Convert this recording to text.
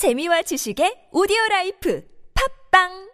재미와 지식의 오디오 라이프. 팝빵